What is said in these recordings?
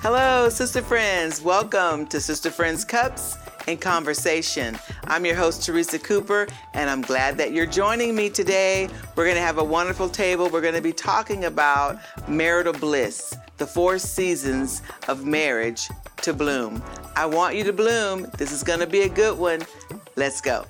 Hello, sister friends. Welcome to Sister Friends Cups and Conversation. I'm your host, Teresa Cooper, and I'm glad that you're joining me today. We're going to have a wonderful table. We're going to be talking about marital bliss, the four seasons of marriage to bloom. I want you to bloom. This is going to be a good one. Let's go.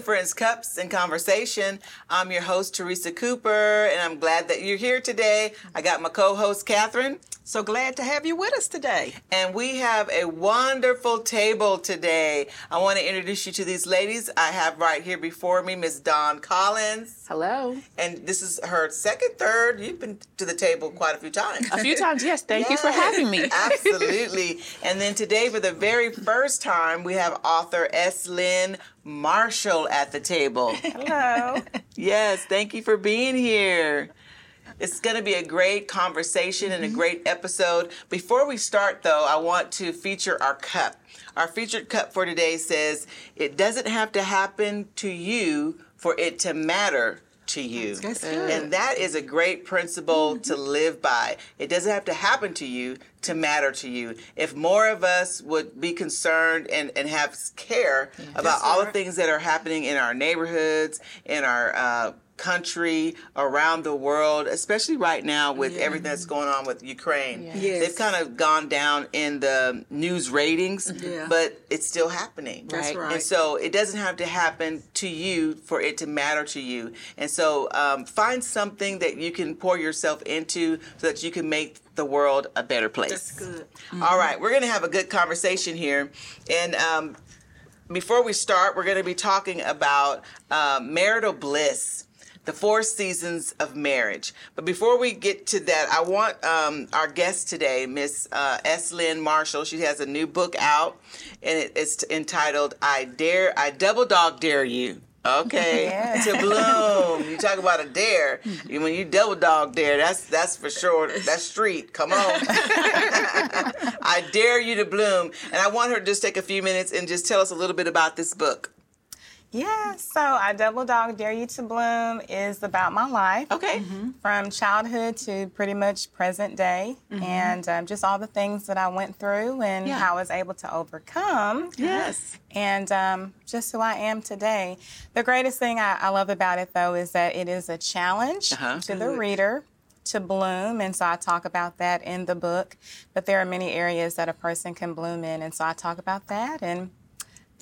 Friends Cups and Conversation. I'm your host, Teresa Cooper, and I'm glad that you're here today. I got my co host, Catherine. So glad to have you with us today. And we have a wonderful table today. I want to introduce you to these ladies. I have right here before me Miss Dawn Collins. Hello. And this is her second, third. You've been to the table quite a few times. A few times, yes. Thank you for having me. Absolutely. And then today, for the very first time, we have author S. Lynn Marshall at the table. Hello. Yes, thank you for being here. It's going to be a great conversation and a great episode. Before we start, though, I want to feature our cup. Our featured cup for today says, It doesn't have to happen to you for it to matter to you. That's good. And that is a great principle to live by. It doesn't have to happen to you to matter to you. If more of us would be concerned and, and have care about all the things that are happening in our neighborhoods, in our uh, country, around the world, especially right now with everything that's going on with Ukraine. Yes. They've kind of gone down in the news ratings, Yeah. but it's still happening. That's right. And so it doesn't have to happen to you for it to matter to you. And so um, find something that you can pour yourself into so that you can make the world a better place. That's good. All right, we're going to have a good conversation here. And um, before we start, we're going to be talking about uh, marital bliss. The four seasons of marriage. But before we get to that, I want um, our guest today, Miss uh, S. Lynn Marshall. She has a new book out, and it, it's entitled "I Dare, I Double Dog Dare You." Okay, to bloom. You talk about a dare. When you double dog dare, that's that's for sure. That's street. Come on. I dare you to bloom. And I want her to just take a few minutes and just tell us a little bit about this book. Yeah, so I Double Dog Dare You to Bloom is about my life. Okay. From childhood to pretty much present day, and um, just all the things that I went through and Yeah. how I was able to overcome. Yes. And um, just who I am today. The greatest thing I, I love about it, though, is that it is a challenge Uh-huh. to the reader to bloom. And so I talk about that in the book. But there are many areas that a person can bloom in. And so I talk about that. And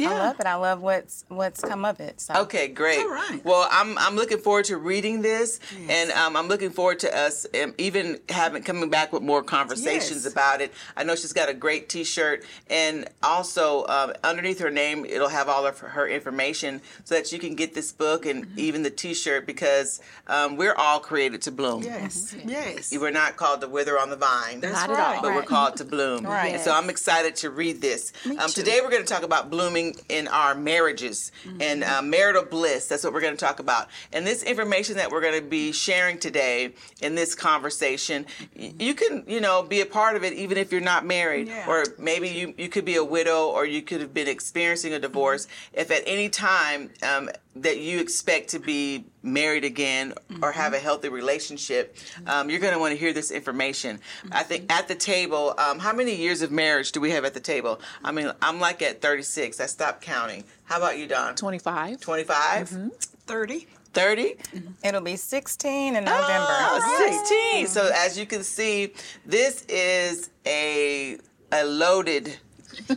I love it. I love what's what's come of it. So. Okay, great. All right. Well, I'm I'm looking forward to reading this, and um, I'm looking forward to us um, even having coming back with more conversations Yes. about it. I know she's got a great T-shirt, and also um, underneath her name, it'll have all of her information so that you can get this book and Mm-hmm. even the T-shirt because um, we're all created to bloom. Yes. Yes. We're not called to wither on the vine. That's Not at right. all. but we're called to bloom. Right. And so I'm excited to read this. Um, too. today we're going to talk about blooming in our marriages and uh, marital bliss. That's what we're going to talk about. And this information that we're going to be sharing today in this conversation, y- you can, you know, be a part of it even if you're not married, Yeah. or maybe you you could be a widow, or you could have been experiencing a divorce. If at any time um, that you expect to be married again or have a healthy relationship, um, you're going to want to hear this information. I think at the table, um, how many years of marriage do we have at the table? I mean, I'm like at 36. I stopped counting. How about you, Dawn? 25. 25? Mm-hmm. 30. 30? Mm-hmm. It'll be 16 in ah, November. Oh, 16. So mm-hmm. as you can see, this is a a loaded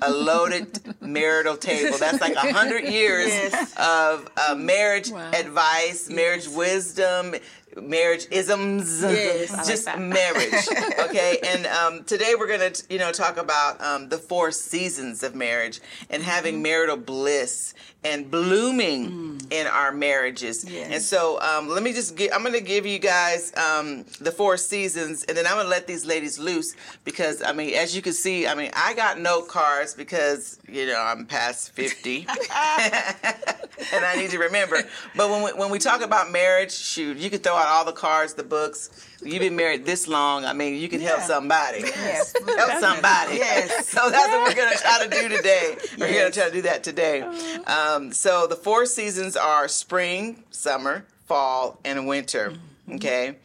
a loaded marital table. That's like a hundred years Yes. of uh, marriage Wow. advice, marriage wisdom, marriage isms, Yes. I like just marriage. Okay, and um, today we're gonna you know talk about um, the four seasons of marriage and having marital bliss and blooming in our marriages. Yes. And so um, let me just get, I'm going to give you guys um, the four seasons and then I'm going to let these ladies loose because, I mean, as you can see, I mean, I got note cards because, you know, I'm past 50 and I need to remember. But when we, when we talk about marriage, shoot, you can throw out all the cards, the books. You've been married this long. I mean, you can help somebody. Yes. help somebody. Yes. so that's what we're going to try to do today. We're going to try to do that today. Um, so the four seasons are spring, summer, fall, and winter. Okay.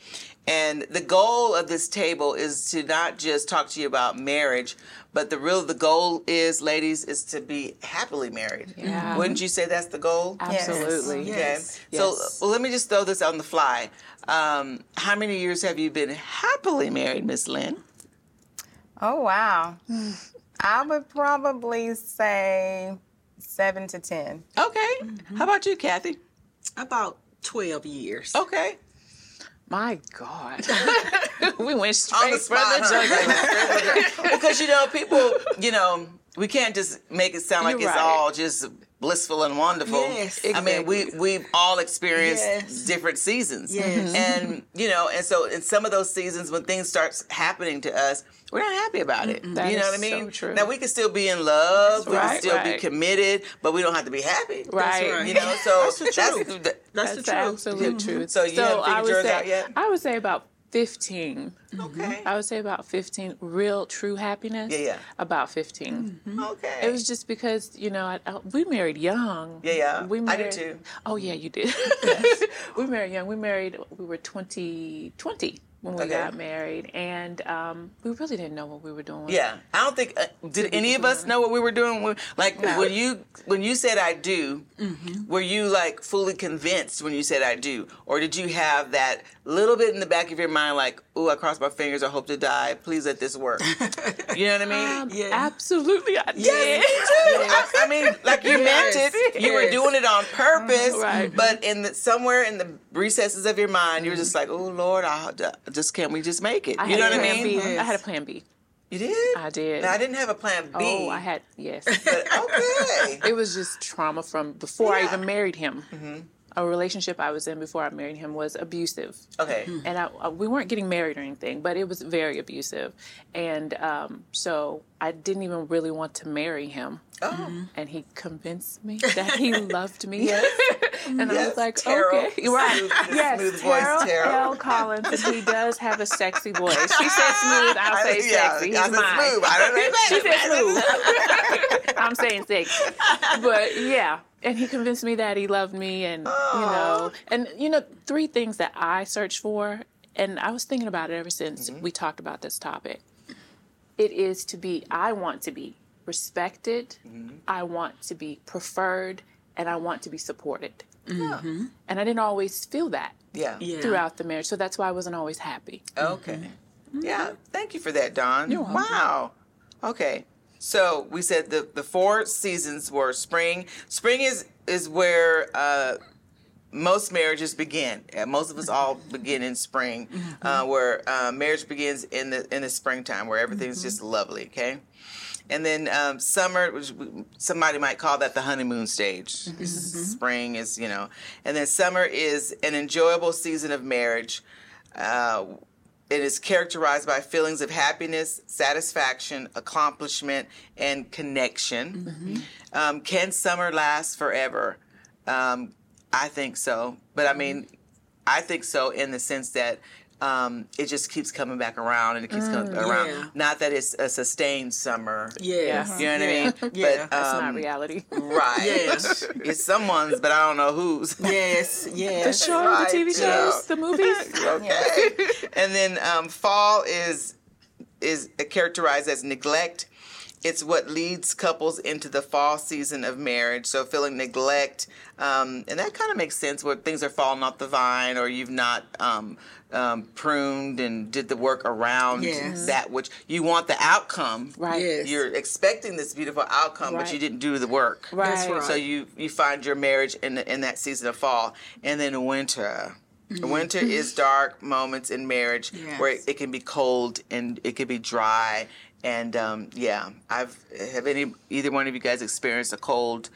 And the goal of this table is to not just talk to you about marriage, but the real the goal is, ladies, is to be happily married. Yeah. Wouldn't you say that's the goal? Absolutely. Yes. Okay. Yes. So well, let me just throw this on the fly. Um, how many years have you been happily married, Miss Lynn? Oh wow. I would probably say seven to ten. Okay. How about you, Kathy? About 12 years. Okay. My God. we went on straight the for spot. the huh? because you know, people, you know, we can't just make it sound like You're it's right. all just blissful and wonderful. Yes, I mean, we we've all experienced Yes. different seasons. Yes. Mm-hmm. And you know, and so in some of those seasons when things start happening to us, we're not happy about it. That you know is what I mean? so true. Now we can still be in love, we can right, still be committed, but we don't have to be happy. Right. right. You know, so That's the truth. the- That's, That's the the truth. absolute truth. So you haven't I figured would yours say, out yet? I would say about 15. okay. I would say about 15 real true happiness. Yeah, yeah. About 15. Mm-hmm. Okay. It was just because, you know, I, I, we married young. Yeah, yeah. We I married, did too. Oh, yeah, you did. we married young. We married, we were 20, 20 when we Okay. got married. And um, we really didn't know what we were doing. Yeah, I don't think uh, did any of us know what we were doing. When- Like when you when you said I do, were you like fully convinced when you said I do, or did you have that little bit in the back of your mind like, "Ooh, I cross my fingers. I hope to die. Please let this work." you know what I mean? Um, Yeah. Absolutely, I did. I, I mean, like you Yes, meant it. You were doing it on purpose, Right. But in the somewhere in the recesses of your mind, you were just like, "Oh Lord, I just can't we just make it?" I you know what I mean? B. I had a plan B. You did. I did. Now, I didn't have a plan B. Oh, I had, yes. But okay. it was just trauma from before I even married him. Mm-hmm. A relationship I was in before I married him was abusive. Okay. And I, I- we weren't getting married or anything, but it was very abusive. And um, so I didn't even really want to marry him. Oh. And he convinced me that he loved me. Yes. and I was like, Terrell. okay. Right. Smooth- yes, smooth voice, Terrell, Terrell. L. Collins. He does have a sexy voice. She said smooth, I'll say yeah, sexy. I He's said mine. smooth. I don't know. She said smooth. I'm saying sexy. But yeah. And he convinced me that he loved me and you oh. know and you know, three things that I search for and I was thinking about it ever since mm-hmm. we talked about this topic. It is to be I want to be respected, mm-hmm. I want to be preferred, and I want to be supported. Mm-hmm. And I didn't always feel that Yeah. Yeah. throughout the marriage. So that's why I wasn't always happy. Okay. Yeah. Thank you for that, Dawn. Wow. Okay. So we said the the four seasons were spring. Spring is is where uh, most marriages begin. Uh, Most of us all begin in spring, uh, where uh, marriage begins in the in the springtime, where everything's just lovely. Okay. And then um, summer, which somebody might call that the honeymoon stage. This is Spring is, you know, and then summer is an enjoyable season of marriage. Uh, it is characterized by feelings of happiness, satisfaction, accomplishment, and connection. Um, can summer last forever? Um, I think so. But I mean, I think so in the sense that um, it just keeps coming back around and it keeps coming around. yeah. Not that it's a sustained summer. Yes. You know what I mean? Yeah. But, That's um, not reality. Right. Yes. it's someone's, but I don't know whose. Yes. Yes. The Yes. show, right, the TV shows, yeah. the movies. okay. and then um, fall is is characterized as neglect. It's what leads couples into the fall season of marriage. So feeling neglect, um, and that kind of makes sense where things are falling off the vine, or you've not um, um, pruned and did the work around Yes. that which you want the outcome. Right. Yes. You're expecting this beautiful outcome, but you didn't do the work. Right. That's right. So you you find your marriage in the, in that season of fall, and then winter. Winter is dark moments in marriage Yes. where it can be cold and it can be dry, and um, yeah, I've have any either one of you guys experienced a cold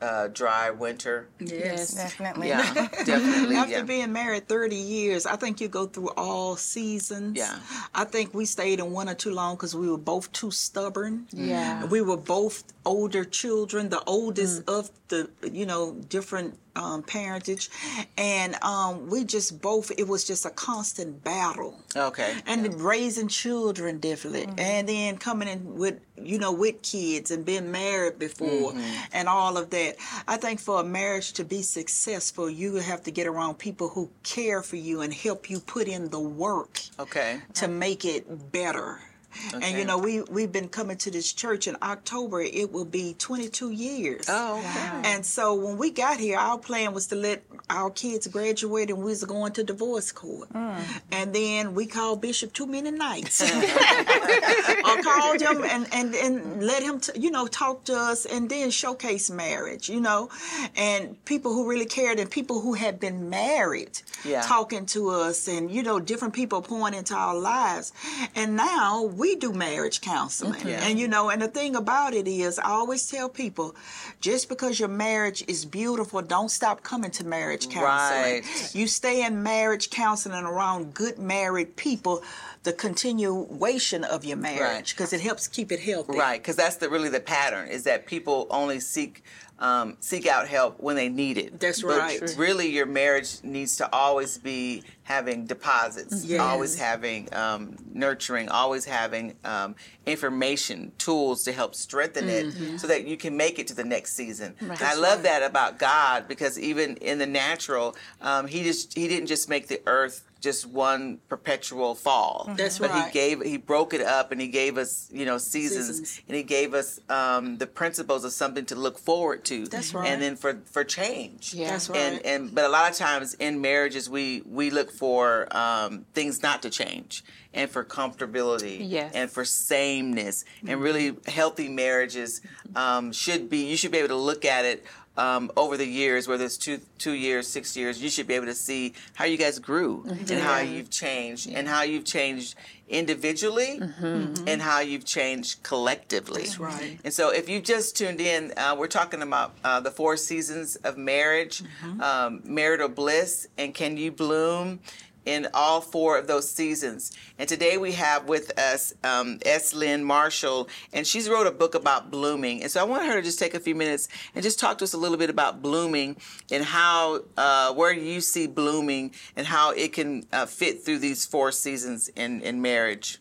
uh, dry winter. Yes. Definitely. Yeah, definitely. After yeah. being married 30 years, I think you go through all seasons. Yeah. I think we stayed in one or two long because we were both too stubborn. Yeah. We were both older children, the oldest Mm. of the, you know, different um, parentage. And um, we just both, it was just a constant battle. Okay. and then raising children differently and then coming in with you know with kids and being married before and all of that i think for a marriage to be successful you have to get around people who care for you and help you put in the work Okay. to make it better and you know we we've been coming to this church in october it will be 22 years Oh, okay. and so when we got here, our plan was to let our kids graduate and we was going to divorce court. Mm. And then we called Bishop too many nights. or called him and, and, and let him, t- you know, talk to us and then showcase marriage, you know, and people who really cared and people who had been married Yeah. talking to us and, you know, different people pouring into our lives. And now we do marriage counseling. Yeah. And, you know, and the thing about it is, I always tell people, just because your marriage is beautiful, don't stop coming to marriage counseling. Right. You stay in marriage counseling around good married people, the continuation of your marriage, because it helps keep it healthy. Right, because that's the really the pattern is that people only seek um, seek out help when they need it. That's But right. Really, your marriage needs to always be having deposits, Yes. always having um, nurturing, always having um, information, tools to help strengthen Mm-hmm. it, so that you can make it to the next season. And I love that about God because even in the natural, um, he just he didn't just make the earth just one perpetual fall. That's but right. But he gave he broke it up and he gave us you know seasons, Seasons. and he gave us um, the principles of something to look forward to. That's right. And then for for change. Yeah. That's right. And and but a lot of times in marriages we we look for um, things not to change and for comfortability Yes. and for sameness and really healthy marriages um, should be you should be able to look at it um, over the years, whether it's two two years, six years, you should be able to see how you guys grew and how you've changed and how you've changed individually and how you've changed collectively. That's right. And so, if you just tuned in, uh, we're talking about uh, the four seasons of marriage, um, marital bliss, and can you bloom in all four of those seasons. And today we have with us um, S. Lynn Marshall, and she's wrote a book about blooming. And so I want her to just take a few minutes and just talk to us a little bit about blooming and how, uh, where you see blooming and how it can uh, fit through these four seasons in, in marriage.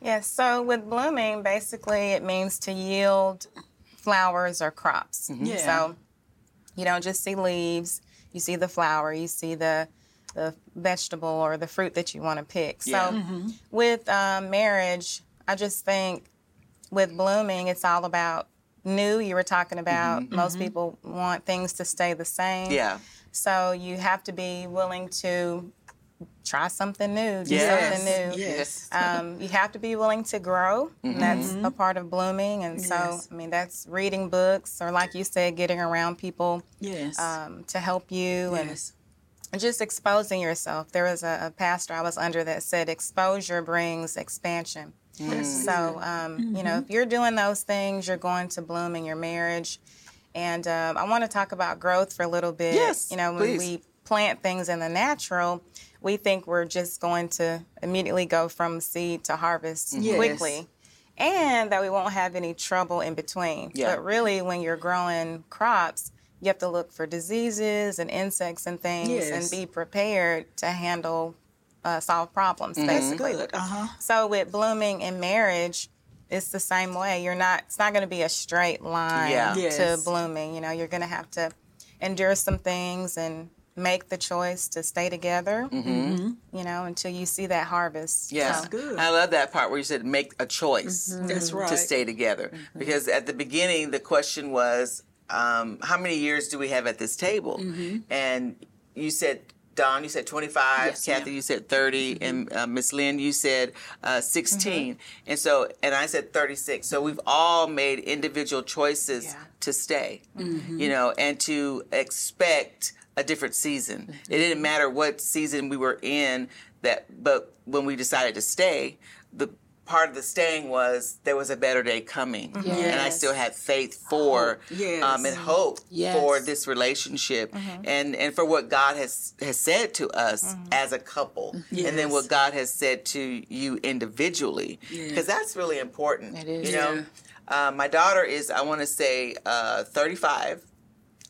Yes, so with blooming, basically it means to yield flowers or crops. Yeah. So you don't just see leaves, you see the flower, you see the the vegetable or the fruit that you want to pick. Yeah. So with um, marriage, I just think with blooming, it's all about new. You were talking about most people want things to stay the same. Yeah. So you have to be willing to try something new, do Yes. something new. Yes. Um, you have to be willing to grow. and That's a part of blooming. And so, Yes. I mean, that's reading books or, like you said, getting around people Yes. um, to help you yes. And just exposing yourself. There was a, a pastor I was under that said exposure brings expansion. So, um, you know, if you're doing those things, you're going to bloom in your marriage. And um, I want to talk about growth for a little bit. Yes, You know, when please. we plant things in the natural, we think we're just going to immediately go from seed to harvest Yes. quickly. And that we won't have any trouble in between. Yeah. But really, when you're growing crops, you have to look for diseases and insects and things Yes. and be prepared to handle, uh, solve problems, Mm-hmm. basically. Good. Uh huh. So with blooming in marriage, it's the same way. You're not. It's not going to be a straight line Yeah. Yes. to blooming. You know, you're going to have to endure some things and make the choice to stay together. You know, until you see that harvest. Yeah, So- good. I love that part where you said make a choice That's right. to stay together. Because at the beginning, the question was, um, how many years do we have at this table? And you said, Dawn, you said 25. Yes, Kathy, ma'am. you said 30. And uh, Miss Lynn, you said uh, 16. And so, and I said 36. So we've all made individual choices Yeah. to stay, you know, and to expect a different season. It didn't matter what season we were in that, but when we decided to stay, the part of the staying was there was a better day coming, and I still had faith for Yes. um, and hope Yes. for this relationship, and and for what God has has said to us as a couple, and then what God has said to you individually, because that's really important. It is. You know, uh, my daughter is I want to say uh, 35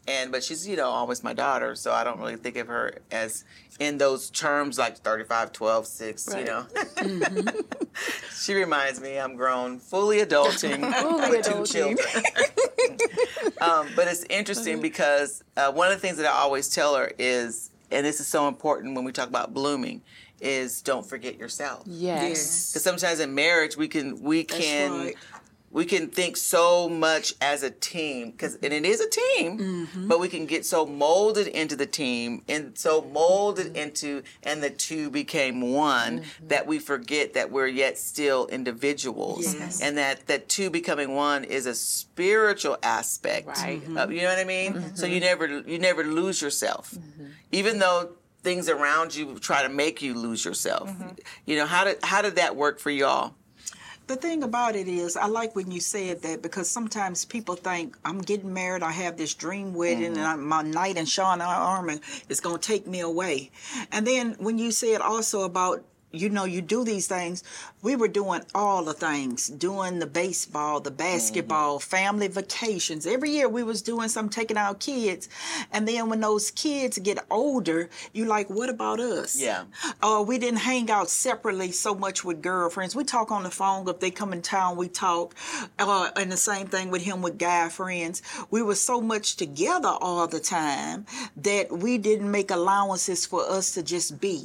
and but she's you know always my daughter so i don't really think of her as in those terms like 35 12 6 you Right. know? She reminds me i'm grown fully adulting Fully with two children. Um, but it's interesting because uh, one of the things that i always tell her is and this is so important when we talk about blooming is don't forget yourself. Yes. because sometimes in marriage we can we can right. We can think so much as a team because and it is a team Mm-hmm. but we can get so molded into the team and so molded mm-hmm. into and the two became one mm-hmm. that we forget that we're yet still individuals. Yes. Mm-hmm. and that that two becoming one is a spiritual aspect Right. of- you know what i mean? So you never you never lose yourself. Even though things around you try to make you lose yourself. You know how did how did that work for y'all The thing about it is, I like when you said that because sometimes people think I'm getting married, I have this dream wedding, Mm-hmm. and I, my knight in Shining armor is going to take me away. And then when you said also about you know you do these things we were doing all the things doing the baseball the basketball Mm-hmm. family vacations every year we was doing some taking our kids and then when those kids get older you like what about us Yeah. uh, we didn't hang out separately so much with girlfriends. We talk on the phone if they come in town. We talk, uh, and the same thing with him with guy friends. We were so much together all the time that we didn't make allowances for us to just be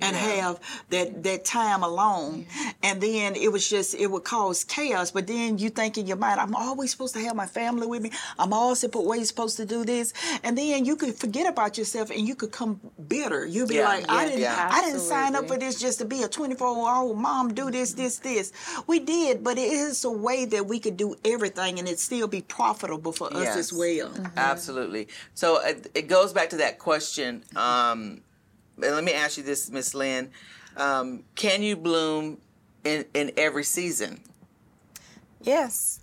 and have that that time alone. And then it was just it would cause chaos. But then you think in your mind, I'm always supposed to have my family with me. I'm always always supposed to do this, and then you could forget about yourself and you could come bitter. You'd be Yeah, like, I didn't. yeah. I didn't sign up for this just to be a 24 year old mom, do this, this, this. We did, but it is a way that we could do everything and it still be profitable for us Yes. as well. Absolutely. So it, it goes back to that question. Um, and let me ask you this, Miss Lynn: um, Can you bloom in in every season? Yes.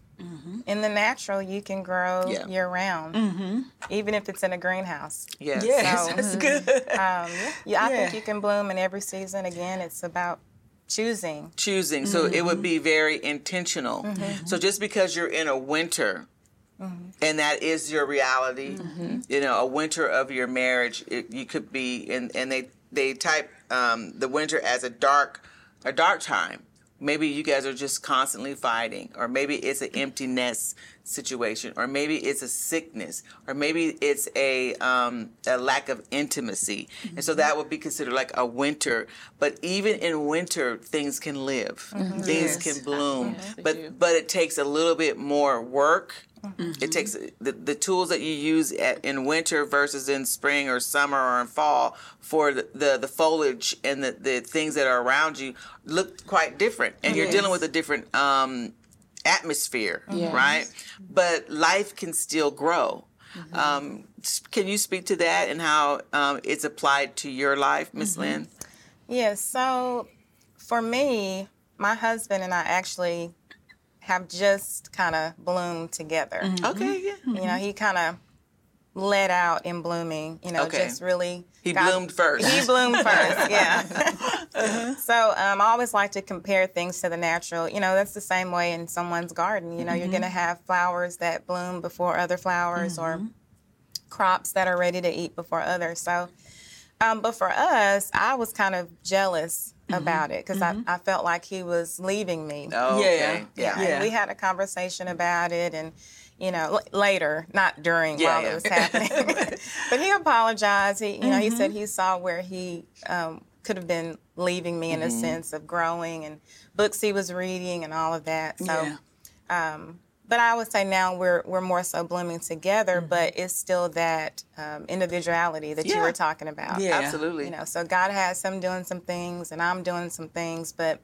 In the natural, you can grow Yeah. year round, even if it's in a greenhouse. Yes. Yes, So- that's good. Um, yeah, I think you can bloom in every season. Again, it's about choosing. Choosing. So it would be very intentional. Mm-hmm. So just because you're in a winter. And that is your reality. You know, a winter of your marriage. It, you could be, and and they they type um, the winter as a dark, a dark time. Maybe you guys are just constantly fighting, or maybe it's an emptiness situation, or maybe it's a sickness, or maybe it's a um, a lack of intimacy, and so that would be considered like a winter. But even in winter, things can live, things Yes. can bloom, they but do. but it takes a little bit more work. It takes the, the tools that you use at, in winter versus in spring or summer or in fall for the, the, the foliage and the, the things that are around you look quite different. And you're dealing with a different um, atmosphere, Yes. right? But life can still grow. Mm-hmm. Um, can you speak to that and how um, it's applied to your life, Miss Mm-hmm. Lynn? Yeah, so for me, my husband and I actually have just kind of bloomed together. Mm-hmm. Okay, yeah. You know, he kind of let out in blooming, you know, Okay. just really. He got- bloomed first. He bloomed first, yeah. so um, I always like to compare things to the natural. You know, that's the same way in someone's garden. You know, you're going to have flowers that bloom before other flowers or crops that are ready to eat before others. So, um, but for us, I was kind of jealous about it because I, I felt like he was leaving me. Oh, okay. Yeah. Yeah. And we had a conversation about it and you know l- later not during Yeah, while yeah. it was happening but he apologized he you know he said he saw where he um, could have been leaving me in a sense of growing and books he was reading and all of that so Yeah. um, but I would say now we're we're more so blooming together, but it's still that um, individuality that you were talking about. Yeah. Absolutely. You know, so God has some doing some things, and I'm doing some things, but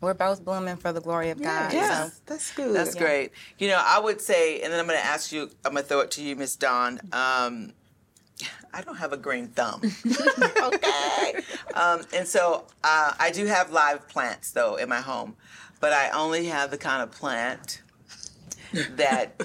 we're both blooming for the glory of God. Yeah. So That's good. That's great. You know, I would say, and then I'm going to ask you, I'm going to throw it to you, Miss Dawn. Um, I don't have a green thumb. okay. Um, and so uh, I do have live plants, though, in my home. but I only have the kind of plant that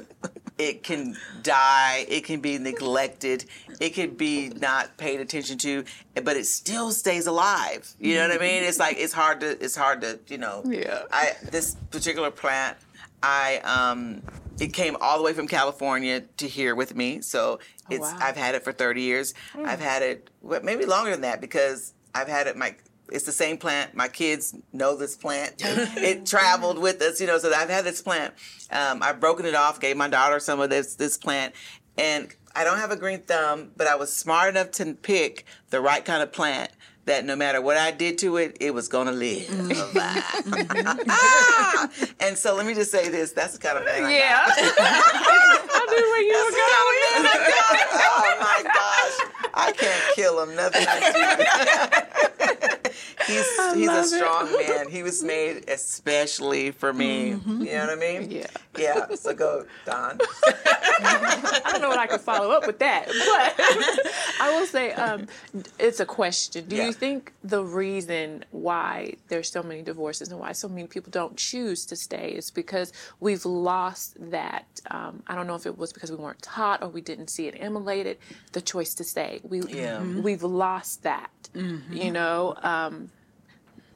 it can die, it can be neglected, it can be not paid attention to, but it still stays alive. You know what I mean? It's like it's hard to it's hard to, you know. Yeah. I this particular plant, I um it came all the way from California to here with me. So it's wow. I've had it for 30 years. I've had it well, maybe longer than that because I've had it my it's the same plant. My kids know this plant. it traveled with us, you know. So I've had this plant. Um, I've broken it off. Gave my daughter some of this this plant, and I don't have a green thumb, but I was smart enough to pick the right kind of plant that no matter what I did to it, it was gonna live. Ah! and so let me just say this: that's the kind of man I. Yeah. I knew where you were going. oh my gosh. I can't kill him. Nothing I do. He's he's a love it. strong man. He was made especially for me. You know what I mean? Yeah. Yeah. So go, Dawn. I don't know what I could follow up with that, but I will say um, it's a question. Do Yeah. you think the reason why there's so many divorces and why so many people don't choose to stay is because we've lost that? Um, I don't know if it was because we weren't taught or we didn't see it emulated. The choice to stay. We Yeah. we've lost that. You know. Um,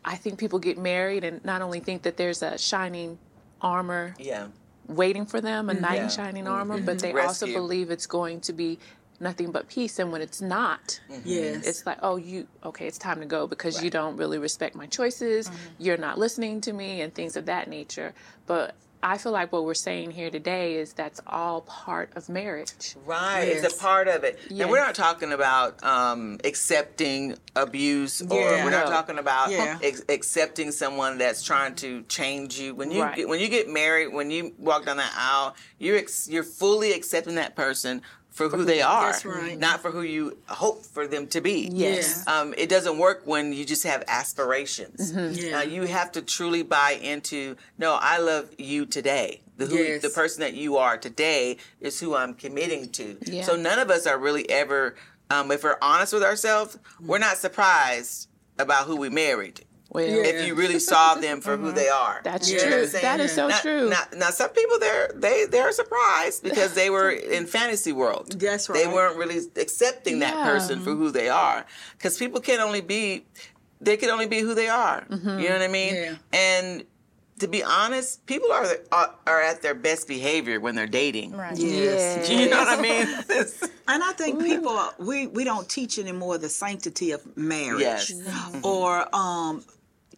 I think people get married and not only think that there's a shining armor Yeah. waiting for them, a mm-hmm. knight Yeah. in shining mm-hmm. armor, but they also believe it's going to be nothing but peace. And when it's not, mm-hmm. Yes. it's like, oh, you okay? It's time to go because you don't really respect my choices. You're not listening to me, and things of that nature. But I feel like what we're saying here today is that's all part of marriage. Right, Yes. it's a part of it. Yeah. And we're not talking about um, accepting abuse, or Yeah. we're not talking about Yeah. ex- accepting someone that's trying to change you. When you Right. get, when you get married, when you walk down that aisle, you're ex- you're fully accepting that person for who they are, That's right. not for who you hope for them to be. Yes. Um, it doesn't work when you just have aspirations. Yeah. Uh, you have to truly buy into. No, I love you today. The who, Yes. the person that you are today is who I'm committing to. Yeah. So none of us are really ever, um, if we're honest with ourselves, we're not surprised about who we married. Well, If you really saw them for who they are. that's Yeah. true. Saying- That is so now, true. Now, now, some people they're they they're surprised because they were in fantasy world. That's They weren't really accepting that person for who they are because people can only be they can only be who they are. Mm-hmm. You know what I mean? Yeah. And to be honest, people are, are are at their best behavior when they're dating. Right. Yes. You know what I mean? And I think people we we don't teach anymore the sanctity of marriage. Yes. Or um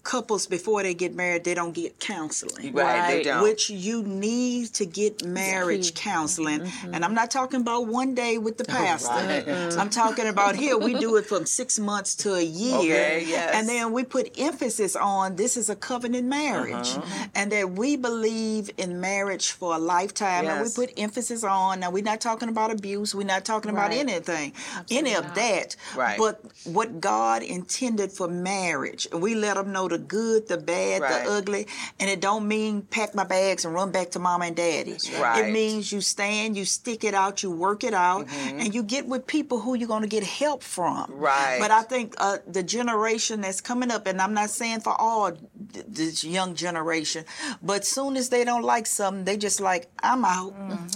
couples before they get married they don't get counseling. right, they Right. don't. Which you need to get marriage counseling. Mm-hmm. And I'm not talking about one day with the oh, pastor. Right. I'm talking about here we do it from six months to a year. Okay, yes. And then we put emphasis on this is a covenant marriage. Uh-huh. Mm-hmm. And that we believe in marriage for a lifetime. And we put emphasis on now we're not talking about abuse, we're not talking about Right. anything, any of not. that. Right. But what God intended for marriage. We let them know the good, the bad, Right. the ugly, and it don't mean pack my bags and run back to mama and daddy. right. It means you stand, you stick it out, you work it out, and you get with people who you're going to get help from. Mm-hmm. Right. But I think uh, the generation that's coming up, and I'm not saying for all th- this young generation, but soon as they don't like something, they just like I'm out.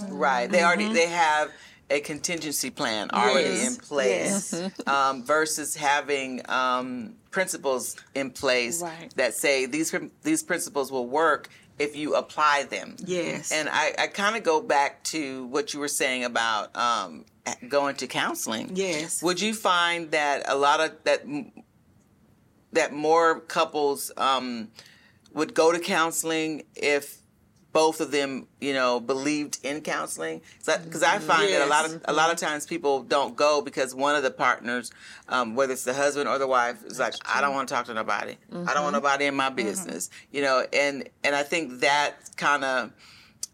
Right. They already they have a contingency plan already Yes. in place Yes. um, versus having um, principles in place Right. that say these these principles will work if you apply them. Yes. And I, I kind of go back to what you were saying about um, going to counseling. Yes. Would you find that a lot of that that more couples um, would go to counseling if both of them, you know, believed in counseling? Because I find that a lot of a lot of times people don't go because one of the partners, um, whether it's the husband or the wife, is like, I don't want to talk to nobody. I don't want nobody in my business. You know, and and I think that kind of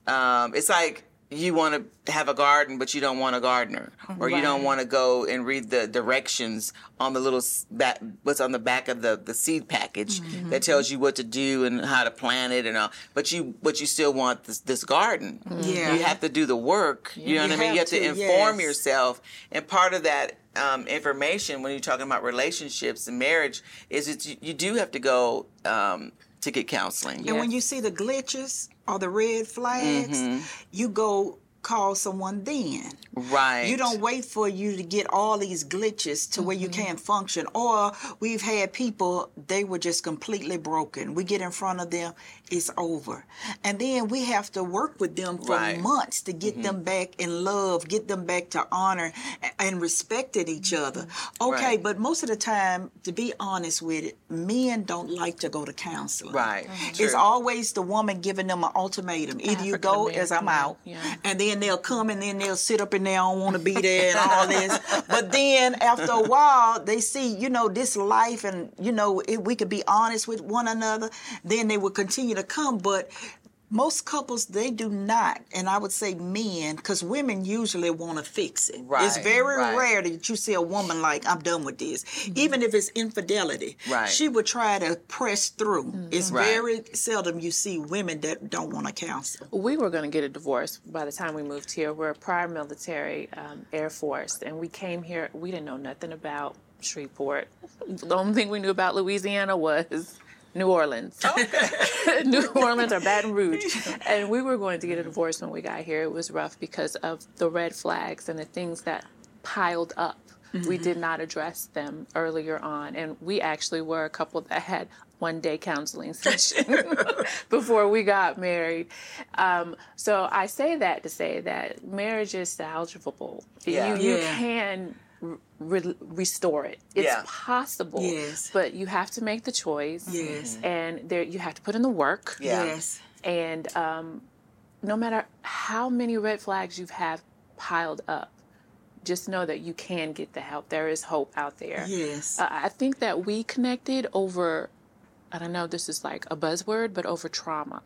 um, it's like you want to have a garden, but you don't want a gardener, or you don't want to go and read the directions on the little back, what's on the back of the, the seed package that tells you what to do and how to plant it and all. But you, but you still want this, this garden. Yeah. You have to do the work. You know You what I mean? You have have to to, inform yes. yourself, and part of that. Um, information when you're talking about relationships and marriage is that you, you do have to go um, to get counseling. And when you see the glitches or the red flags, Mm-hmm. you go call someone then. Right. You don't wait for you to get all these glitches to where you Mm-hmm. can't function. Or we've had people, they were just completely broken. We get in front of them, it's over. And then we have to work with them for Right. Mm-hmm. months to get them back in love, get them back to honor a- and respecting each other. Okay, Mm-hmm. Right. but most of the time, to be honest with it, men don't like to go to counseling. Right. It's True. always the woman giving them an ultimatum. Either you go as I'm out, yeah. and then they'll come and then they'll sit up and they don't want to be there and all this. But then after a while, they see, you know, this life and, you know, if we could be honest with one another, then they will continue to come. But most couples, they do not. And I would say men, because women usually want to fix it. right, it's very right. rare that you see a woman like, I'm done with this. Even if it's infidelity, Right. she would try to press through. It's Right. very seldom you see women that don't want to counsel. we were going to get a divorce by the time we moved here. We're prior military, um, Air Force, and we came here. We didn't know nothing about Shreveport. The only thing we knew about Louisiana was New Orleans. New Orleans or Baton Rouge. And we were going to get a divorce when we got here. It was rough because of the red flags and the things that piled up. We did not address them earlier on. And we actually were a couple that had one day counseling session before we got married. Um, so I say that to say that marriage is salvageable. Yeah. You, you Yeah. can re- restore it. It's Yeah. possible. Yes. But you have to make the choice. Yes. And there you have to put in the work. Yeah. Yes. And um, no matter how many red flags you have had piled up, just know that you can get the help. There is hope out there. Yes. Uh, I think that we connected over, I don't know, this is like a buzzword, but over trauma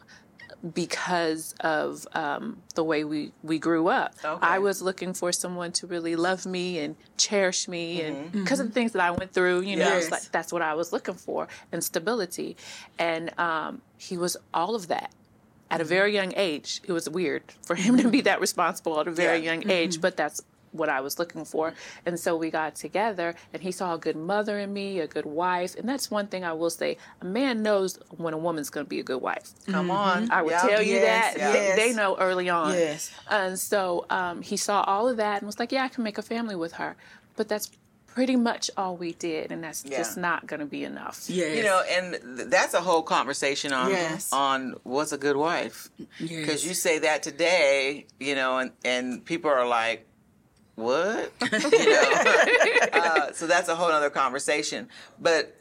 because of um, the way we, we grew up. Okay. I was looking for someone to really love me and cherish me, and Mm-hmm. because of the things that I went through, you know, Yes. like that's what I was looking for, and stability. And um, he was all of that at a Mm-hmm. very young age. It was weird for him to be that responsible at a very Yeah. young age, but that's what I was looking for. And so we got together, and he saw a good mother in me, a good wife. And that's one thing I will say a man knows when a woman's going to be a good wife. Come on. I would Yeah. tell you Yes, that. yes. They, they know early on. Yes. And so um, he saw all of that and was like, yeah, I can make a family with her. But that's pretty much all we did. And that's Yeah. just not going to be enough. Yes. You know, and th- that's a whole conversation on Yes. on what's a good wife. Yes. Because you say that today, you know, and and people are like, "What?" you know. uh, so that's a whole other conversation. But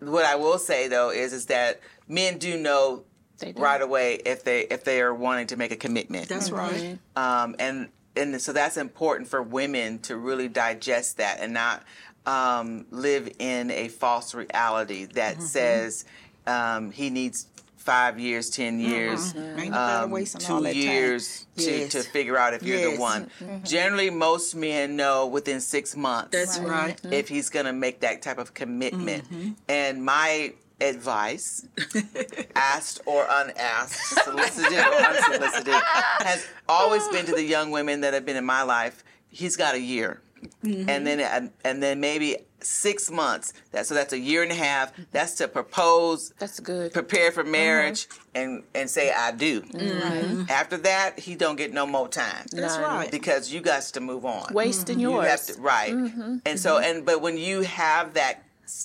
what I will say though is is that men do know do. right away if they if they are wanting to make a commitment. That's right. um, and and so that's important for women to really digest that and not um, live in a false reality that Mm-hmm. says um, he needs five years, ten years, Ain't nobody um, two years to, Yes. to figure out if you're the Yes. one. Generally, most men know within six months That's right. if he's going to make that type of commitment. Mm-hmm. And my advice, asked or unasked, solicited or unsolicited, has always been to the young women that have been in my life. He's got a year, Mm-hmm. and then and, and then maybe six months. That so that's a year and a half. That's to propose, That's good. prepare for mm-hmm. marriage, and and say I do. Mm-hmm. After that, he don't get no more time. That's None. right. Because you got to move on. Wasting You yours. have to, right. Mm-hmm. And so, mm-hmm. and but when you have that s-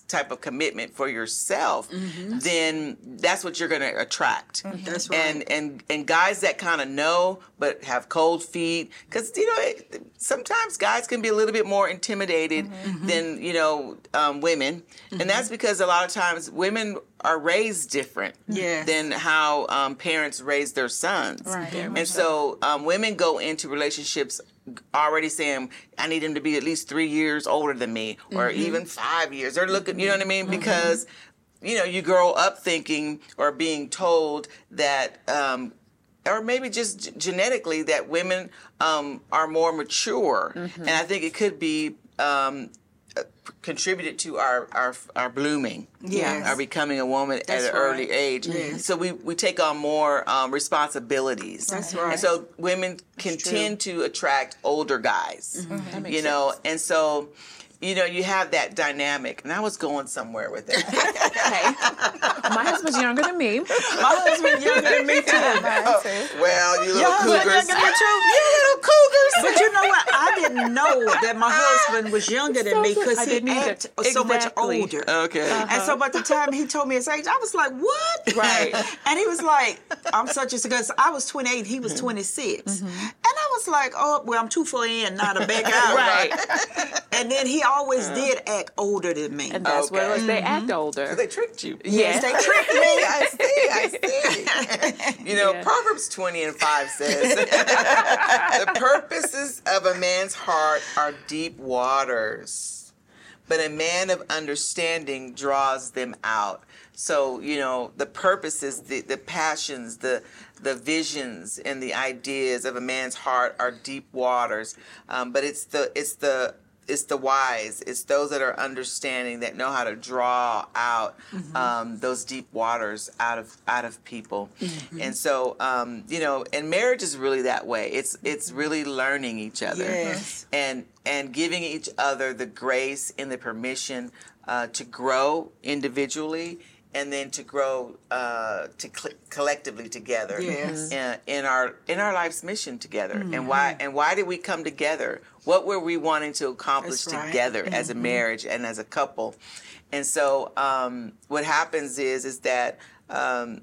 type of commitment for yourself, then that's what you're going to attract. That's right. And and and guys that kind of know but have cold feet, because you know it, sometimes guys can be a little bit more intimidated than you know um, women, and that's because a lot of times women are raised different Yes. than how um, parents raise their sons. Right. And so um, women go into relationships already saying, I need him to be at least three years older than me, or even five years. They're looking, you know what I mean? Because, you know, you grow up thinking or being told that, um, or maybe just g- genetically, that women um, are more mature. And I think it could be. Um, contributed to our our, our blooming Yes. our becoming a woman That's at an right. early age Yes. so we, we take on more um, responsibilities That's right. and so women can tend to attract older guys Mm-hmm. That makes you know sense. and so you know, you have that dynamic. And I was going somewhere with it. Hey, my husband's younger than me. My husband younger than me too. Oh, well, you Your little husband cougars. younger than you too? You little cougars. But you know what? I didn't know that my husband was younger than So me because I he didn't either. acted so much older. Okay. And so by the time he told me his age, I was like, what? Right. And he was like, I'm such a because I was 28, he was mm-hmm. 26. Mm-hmm. And I was like, oh, well, I'm too far in, not a back out. Right. And then he always did act older than me. And that's what it was. They act older. They tricked you. yes, they tricked me. I see, I see. you know, Yeah. Proverbs 20 and 5 says, The purposes of a man's heart are deep waters, but a man of understanding draws them out. So, you know, the purposes, the, the passions, the the visions and the ideas of a man's heart are deep waters. Um, but it's the it's the it's the wise. It's those that are understanding that know how to draw out um, those deep waters out of out of people. And so, um, you know, and marriage is really that way. It's it's really learning each other Yes. and and giving each other the grace and the permission uh, to grow individually. And then to grow uh, to cl- collectively together Yes. in, in our in our life's mission together. And why and why did we come together? What were we wanting to accomplish That's right. together as a marriage and as a couple? And so um, what happens is is that um,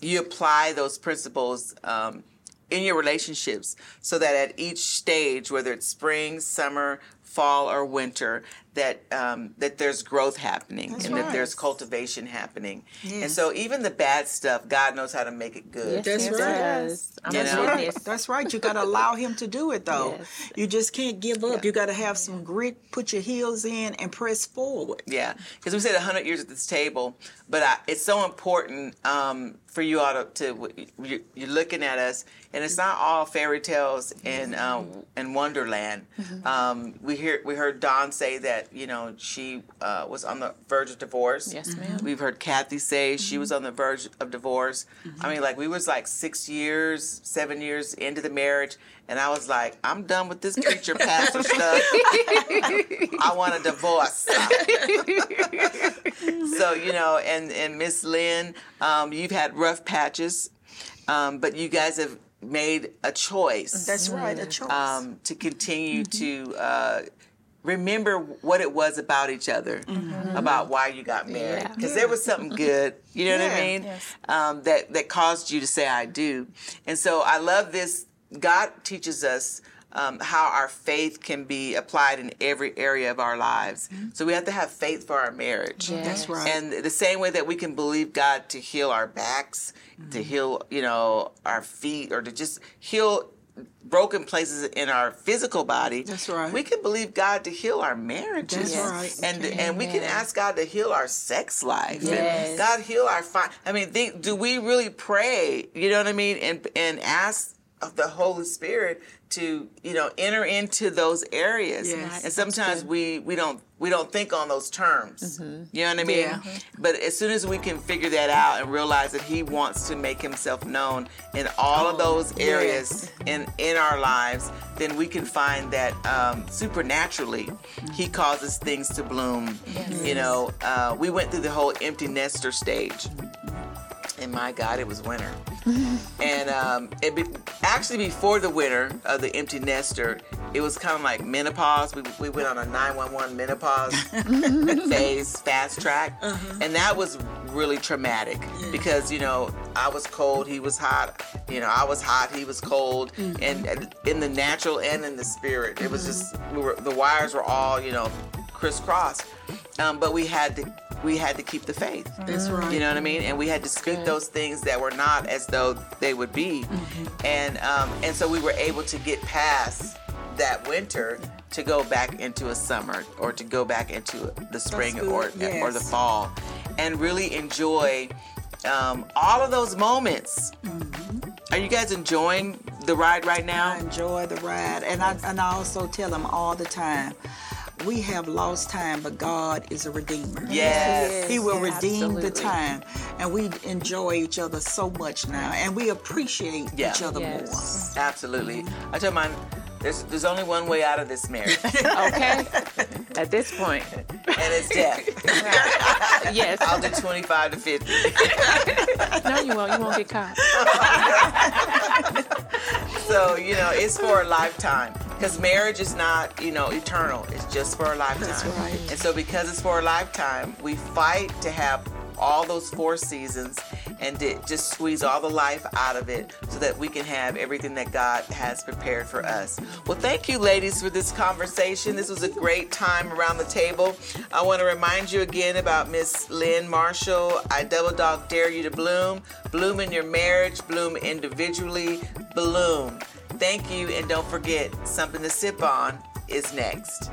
you apply those principles um, in your relationships so that at each stage, whether it's spring, summer, fall, or winter, that um, that there's growth happening and that there's cultivation happening. And so even the bad stuff, God knows how to make it good. That's Yes, right. it does. I'm You a know? witness. That's right. You got to allow him to do it, though. Yes. You just can't give up. You got to have some grit, put your heels in, and press forward. Yeah, because we said 100 years at this table, but I, it's so important um, for you all to, to you- you're looking at us, and it's not all fairy tales and um, and Wonderland. Um, we hear we heard Dawn say that you know she uh, was on the verge of divorce. Yes, ma'am. We've heard Kathy say she was on the verge of divorce. I mean, like we was like six years, seven years into the marriage, and I was like, I'm done with this preacher pastor stuff. I want a divorce. so you know, and and Miss Lynn, um, you've had rough patches, um, but you guys have made a choice That's right, a choice. um, to continue to uh, remember what it was about each other, about why you got married, Yeah. because there was something good. You know what I mean? Yes. Um, that that caused you to say I do, and so I love this. God teaches us. Um, how our faith can be applied in every area of our lives. So we have to have faith for our marriage. Yes. That's right. And the same way that we can believe God to heal our backs, Mm-hmm. to heal, you know, our feet, or to just heal broken places in our physical body. That's right. We can believe God to heal our marriages. That's right. And and we can ask God to heal our sex life. And Yes. God heal our fi- I mean, think, do we really pray? You know what I mean? And and ask of the Holy Spirit to you know enter into those areas. Yes, and sometimes we we don't we don't think on those terms. You know what I mean? Yeah. But as soon as we can figure that out and realize that He wants to make Himself known in all of those areas in in our lives, then we can find that um, supernaturally He causes things to bloom. You know, uh, we went through the whole empty nester stage, and my God, it was winter. and um, it be, actually before the winter of the empty nester, it was kind of like menopause. We, we went on a 911 menopause phase, fast track, and that was really traumatic because you know I was cold, he was hot. You know I was hot, he was cold, and uh, in the natural and in the spirit, it was just we were the wires were all you know crisscrossed, um, but we had to we had to keep the faith. That's right. You know what I mean? And we had to speak those things that were not as though they would be, and um, and so we were able to get past that winter to go back into a summer or to go back into the spring good, or or the fall, and really enjoy um, all of those moments. Are you guys enjoying the ride right now? I enjoy the ride, and I and I also tell them all the time, we have lost time, but God is a redeemer. Yes. He will redeem the time, and we enjoy each other so much now, and we appreciate Yeah. each other Yes. Absolutely. Mm-hmm. I tell my There's there's only one way out of this marriage, Okay. At this point, it's death. yes. I'll do 25 to 50. No, you won't. You won't get caught. So, you know, it's for a lifetime. Because marriage is not, you know, eternal. It's just for a lifetime. That's right. And so because it's for a lifetime, we fight to have all those four seasons and to just squeeze all the life out of it so that we can have everything that God has prepared for us. Well, thank you, ladies, for this conversation. This was a great time around the table. I want to remind you again about Miss Lynn Marshall. I double dog dare you to bloom. Bloom in your marriage, bloom individually, bloom. Thank you, and don't forget, something to sip on is next.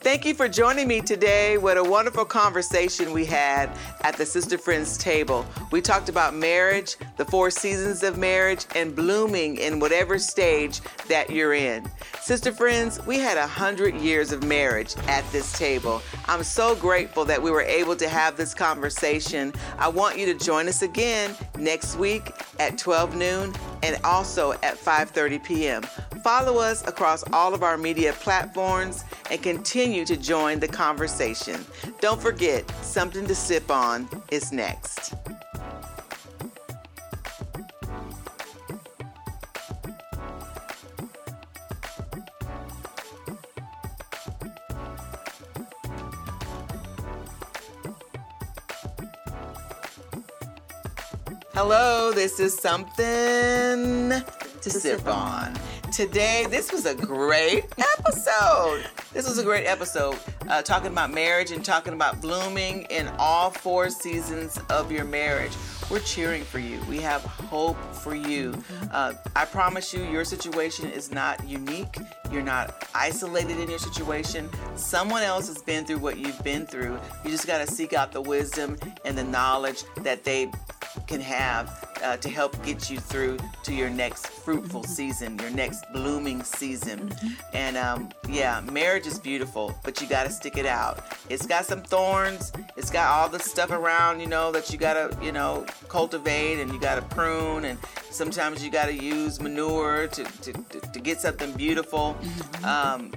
Thank you for joining me today. What a wonderful conversation we had at the Sister Friends table. We talked about marriage, the four seasons of marriage, and blooming in whatever stage that you're in. Sister Friends, we had a hundred years of marriage at this table. I'm so grateful that we were able to have this conversation. I want you to join us again next week at 12 noon and also at 5:30 p.m. Follow us across all of our media platforms and continue to join the conversation. Don't forget, something to sip on is next. Hello, this is something to sip on. Today, this was a great episode. This was a great episode uh, talking about marriage and talking about blooming in all four seasons of your marriage. We're cheering for you. We have hope for you. Uh, I promise you, your situation is not unique. You're not isolated in your situation. Someone else has been through what you've been through. You just got to seek out the wisdom and the knowledge that they can have uh, to help get you through to your next fruitful season, your next blooming season. And um, yeah, marriage is beautiful, but you got to stick it out. It's got some thorns. It's got all the stuff around, you know, that you got to, you know, cultivate and you got to prune. And sometimes you got to use manure to, to, to, to get something beautiful. Um,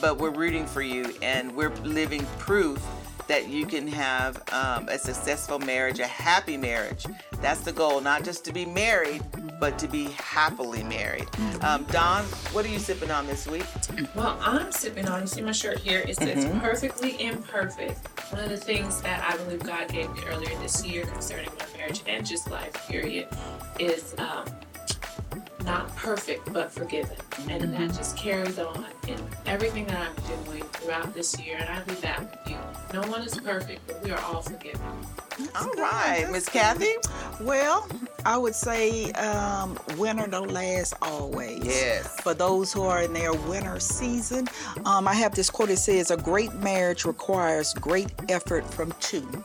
but we're rooting for you and we're living proof that you can have um, a successful marriage, a happy marriage. That's the goal, not just to be married, but to be happily married. Um, Dawn, what are you sipping on this week? Well, I'm sipping on, you see my shirt here, it says perfectly imperfect. One of the things that I believe God gave me earlier this year concerning my marriage and just life, period, is um, not perfect but forgiven. And that just carries on in everything that I'm doing throughout this year. And I'll be back with you. No one is perfect, but we are all forgiven. All right, Miss Kathy. Well, I would say um, winter don't last always. Yes. For those who are in their winter season, um, I have this quote. It says, "A great marriage requires great effort from two."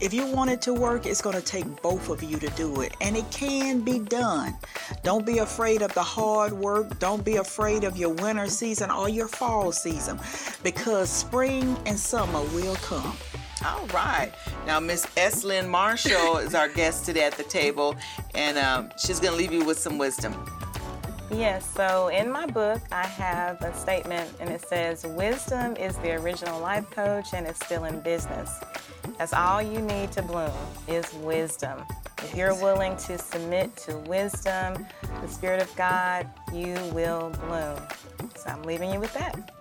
If you want it to work, it's going to take both of you to do it, and it can be done. Don't be afraid of the hard work. Don't be afraid of your winter season or your fall season, because spring and summer will come. All right. Now, Miss Eslyn Marshall is our guest today at the table, and um, she's going to leave you with some wisdom. Yes, so in my book, I have a statement and it says, Wisdom is the original life coach and it's still in business. That's all you need to bloom is wisdom. If you're willing to submit to wisdom, the Spirit of God, you will bloom. So I'm leaving you with that.